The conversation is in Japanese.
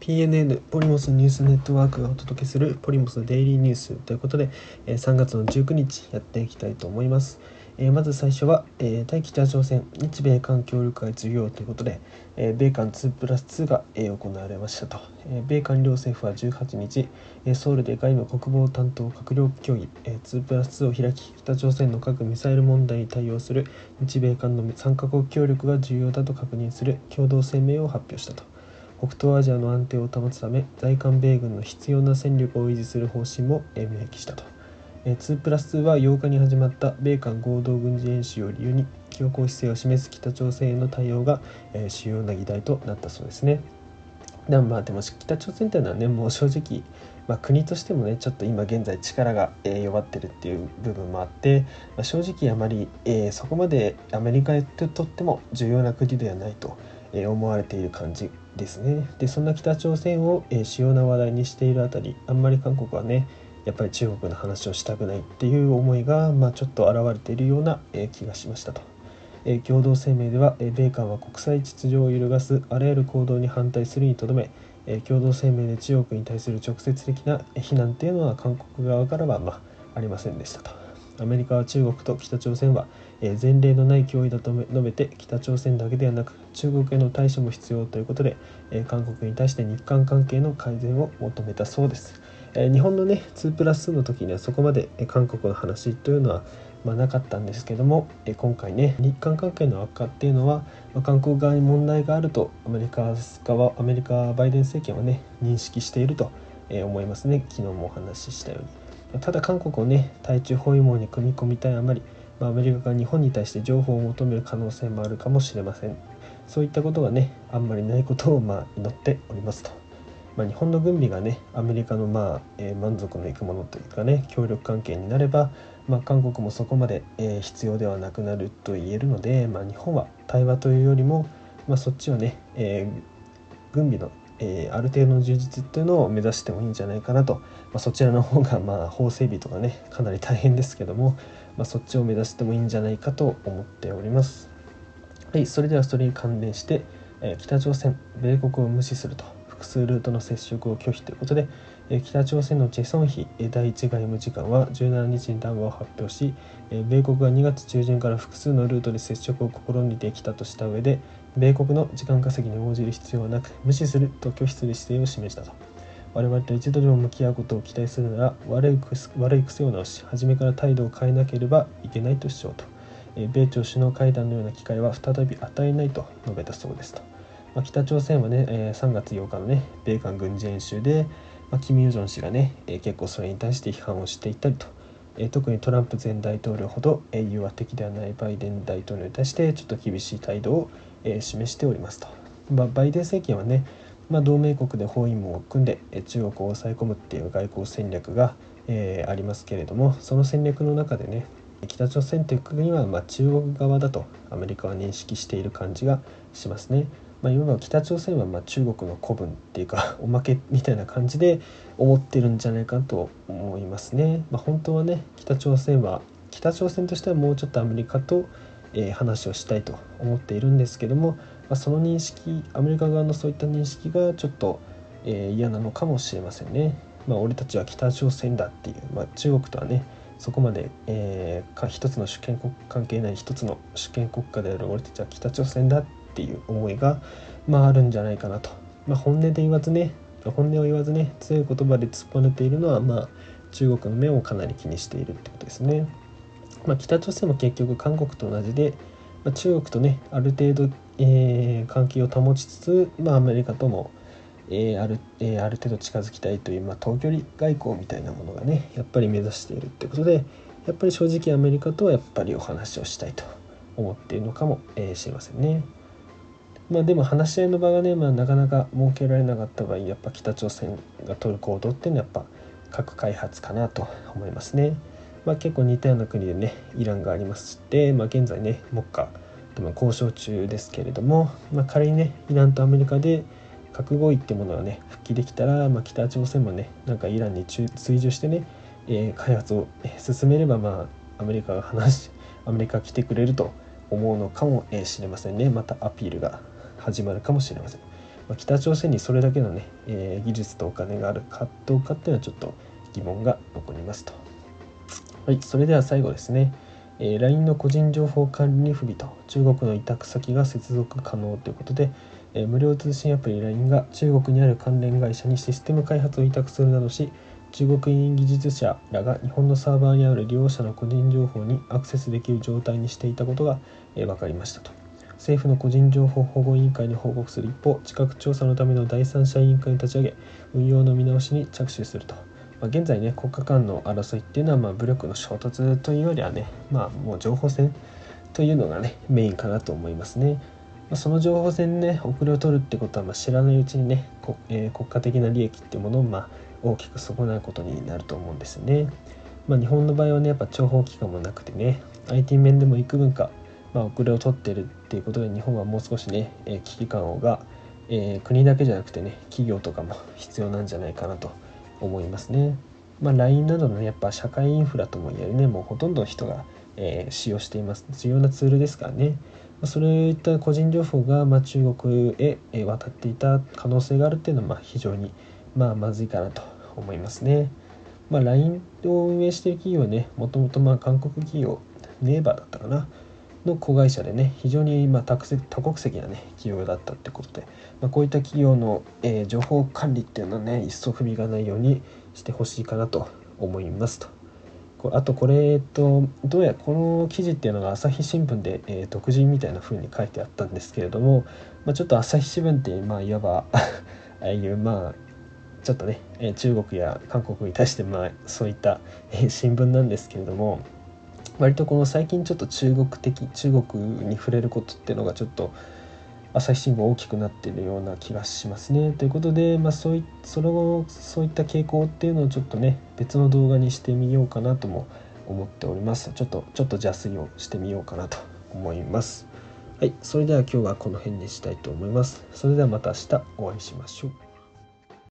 PNN ポリモスニュースネットワークがお届けするポリモスデイリーニュースということで3月の19日やっていきたいと思います。まず最初は、対北朝鮮日米韓協力会授業ということで、米韓2プラス2が、行われましたと、米韓両政府は18日、ソウルで外務国防担当閣僚協議、2プラス2を開き北朝鮮の核・ミサイル問題に対応する日米韓の3カ国協力が重要だと確認する共同声明を発表したと北東アジアの安定を保つため在韓米軍の必要な戦力を維持する方針も明記したと2プラス2は8日に始まった米韓合同軍事演習を理由に強硬姿勢を示す北朝鮮への対応が、主要な議題となったそうですね。でもまあでも北朝鮮というのはねもう正直、まあ、国としてもねちょっと今現在力が、弱ってるっていう部分もあって、まあ、正直あまり、えー、そこまでアメリカにとっても重要な国ではないと、え思われている感じですね。でそんな北朝鮮を、え主要な話題にしているあたりあんまり韓国はねやっぱり中国の話をしたくないっていう思いが、まあ、ちょっと現れているような、え気がしましたと。え共同声明では、え米韓は国際秩序を揺るがすあらゆる行動に反対するにとどめ、え共同声明で中国に対する直接的な非難というのは韓国側からは、まあ、ありませんでしたと。アメリカは中国と北朝鮮は、え前例のない脅威だと述べて北朝鮮だけではなく中国への対処も必要ということで、え韓国に対して日韓関係の改善を求めたそうです。え日本のね2プラス2の時にはそこまで韓国の話というのは、まあ、なかったんですけども、え今回ね日韓関係の悪化っていうのは、まあ、韓国側に問題があるとアメリカ側アメリカバイデン政権はね認識していると思いますね。昨日もお話ししたように。ただ韓国をね対中包囲網に組み込みたいあまり、ま、アメリカが日本に対して情報を求める可能性もあるかもしれません。そういったことがねあんまりないことをま祈っておりますと。まあ、日本の軍備がねアメリカのまあ、えー、満足のいくものというかね協力関係になれば、まあ、韓国もそこまで、えー、必要ではなくなると言えるので、まあ、日本は対話というよりも、まあ、そっちはね、えー、軍備の、えある程度の充実というのを目指してもいいんじゃないかなと、まあ、そちらの方がまあ法整備とかねかなり大変ですけども、まあ、そっちを目指してもいいんじゃないかと思っております。はい、それではそれに関連して、え北朝鮮米国を無視すると複数ルートの接触を拒否ということで、え北朝鮮のチェ・ソンヒ第一外務次官は17日に談話を発表し、え米国が2月中旬から複数のルートで接触を試みてきたとした上で、米国の時間稼ぎに応じる必要はなく、無視すると拒否する姿勢を示したと。我々と一度でも向き合うことを期待するなら悪い悪い癖を直し、初めから態度を変えなければいけないと主張と。米朝首脳会談のような機会は再び与えないと述べたそうですと。まあ、北朝鮮はね、え、3月8日のね米韓軍事演習で、まあ、キム・ヨジョン氏がね、結構それに対して批判をしていたりと、特にトランプ前大統領ほど、えー、融和的ではないバイデン大統領に対してちょっと厳しい態度を、示しておりますと、まあ、バイデン政権はね、まあ、同盟国で包囲網を組んで中国を抑え込むっていう外交戦略が、え、ありますけれどもその戦略の中でね北朝鮮という国はま中国側だとアメリカは認識している感じがしますね。まあ、いわば北朝鮮はま中国の古文っていうか おまけみたいな感じで思ってるんじゃないかと思いますね。まあ、本当はね北朝鮮は北朝鮮としてはもうちょっとアメリカと、えー、話をしたいと思っているんですけども、まあ、その認識アメリカ側のそういった認識がちょっと、えー、嫌なのかもしれませんね。まあ、俺たちは北朝鮮だっていう、まあ、中国とはねそこまで、えー、か一つの主権国関係ない一つの主権国家である俺たちは北朝鮮だっていう思いが、まあ、あるんじゃないかなと、まあ、本音で言わずね本音を言わずね強い言葉で突っぱねているのは、まあ、中国の目をかなり気にしているってことですね。まあ、北朝鮮も結局韓国と同じで、まあ、中国とねある程度、えー、関係を保ちつつ、まあ、アメリカとも、えー、あるえー、ある程度近づきたいという、まあ、遠距離外交みたいなものがねやっぱり目指しているってことでやっぱり正直アメリカとはやっぱりお話をしたいと思っているのかもしれませんね。まあでも話し合いの場がね、まあ、なかなか設けられなかった場合やっぱ北朝鮮が取る行動っていうのはやっぱ核開発かなと思いますね。まあ、結構似たような国でねイランがありまして、まあ、現在ね目下でも交渉中ですけれども、まあ、仮にねイランとアメリカで核合意ってものがね復帰できたら、まあ、北朝鮮もねなんかイランに追従してね、えー、開発を進めればまあアメリカが話アメリカ来てくれると思うのかもしれませんねまたアピールが始まるかもしれません。まあ、北朝鮮にそれだけのね、えー、技術とお金があるかどうかっていうのはちょっと疑問が残りますと。はい、それでは最後ですね。えー、LINE の個人情報管理不備と中国の委託先が接続可能ということで、えー、無料通信アプリ LINE が中国にある関連会社にシステム開発を委託するなどし中国員技術者らが日本のサーバーにある利用者の個人情報にアクセスできる状態にしていたことが、えー、分かりましたと政府の個人情報保護委員会に報告する一方地殻調査のための第三者委員会を立ち上げ運用の見直しに着手すると、まあ、現在ね国家間の争いっていうのはまあ武力の衝突というよりはねまあもう情報戦というのがねメインかなと思いますね。ま、その情報戦ね遅れを取るってことはまあ知らないうちにねこ、えー、国家的な利益っていうものをまあ大きく損なうことになると思うんですね。まあ、日本の場合はねやっぱ諜報機関もなくてね IT 面でも幾分かまあ、遅れを取ってるっていうことで日本はもう少しね、え危機感が、えー、国だけじゃなくてね企業とかも必要なんじゃないかなと思いますね。まあ、LINE などの、ね、やっぱ社会インフラともいえるねもうほとんど人が、えー、使用しています重要なツールですからね、まあ、そういった個人情報が、まあ、中国へ、渡っていた可能性があるっていうのは、まあ、非常に、まあ、まずいかなと思いますね。まあ、LINE を運営している企業はねもともとまあ韓国企業ネイバーだったかなの子会社でね非常にま多国籍なね企業だったってことで、まあ、こういった企業の、えー、情報管理っていうのはね一層不備がないようにしてほしいかなと思いますと。あとこれ、えっと、どうやこの記事っていうのが朝日新聞で、えー、独自みたいな風に書いてあったんですけれども、まあ、ちょっと朝日新聞って、まあ、いわばああいうまあちょっとね中国や韓国に対してまあそういった新聞なんですけれども割とこの最近ちょっと中国的中国に触れることっていうのがちょっと朝日新聞大きくなっているような気がしますね。ということで、まあ、そういその後そういった傾向っていうのをちょっとね別の動画にしてみようかなとも思っております。ちょっとちょっと邪推をしてみようかなと思います。はい、それでは今日はこの辺にしたいと思います。それではまた明日お会いしましょう。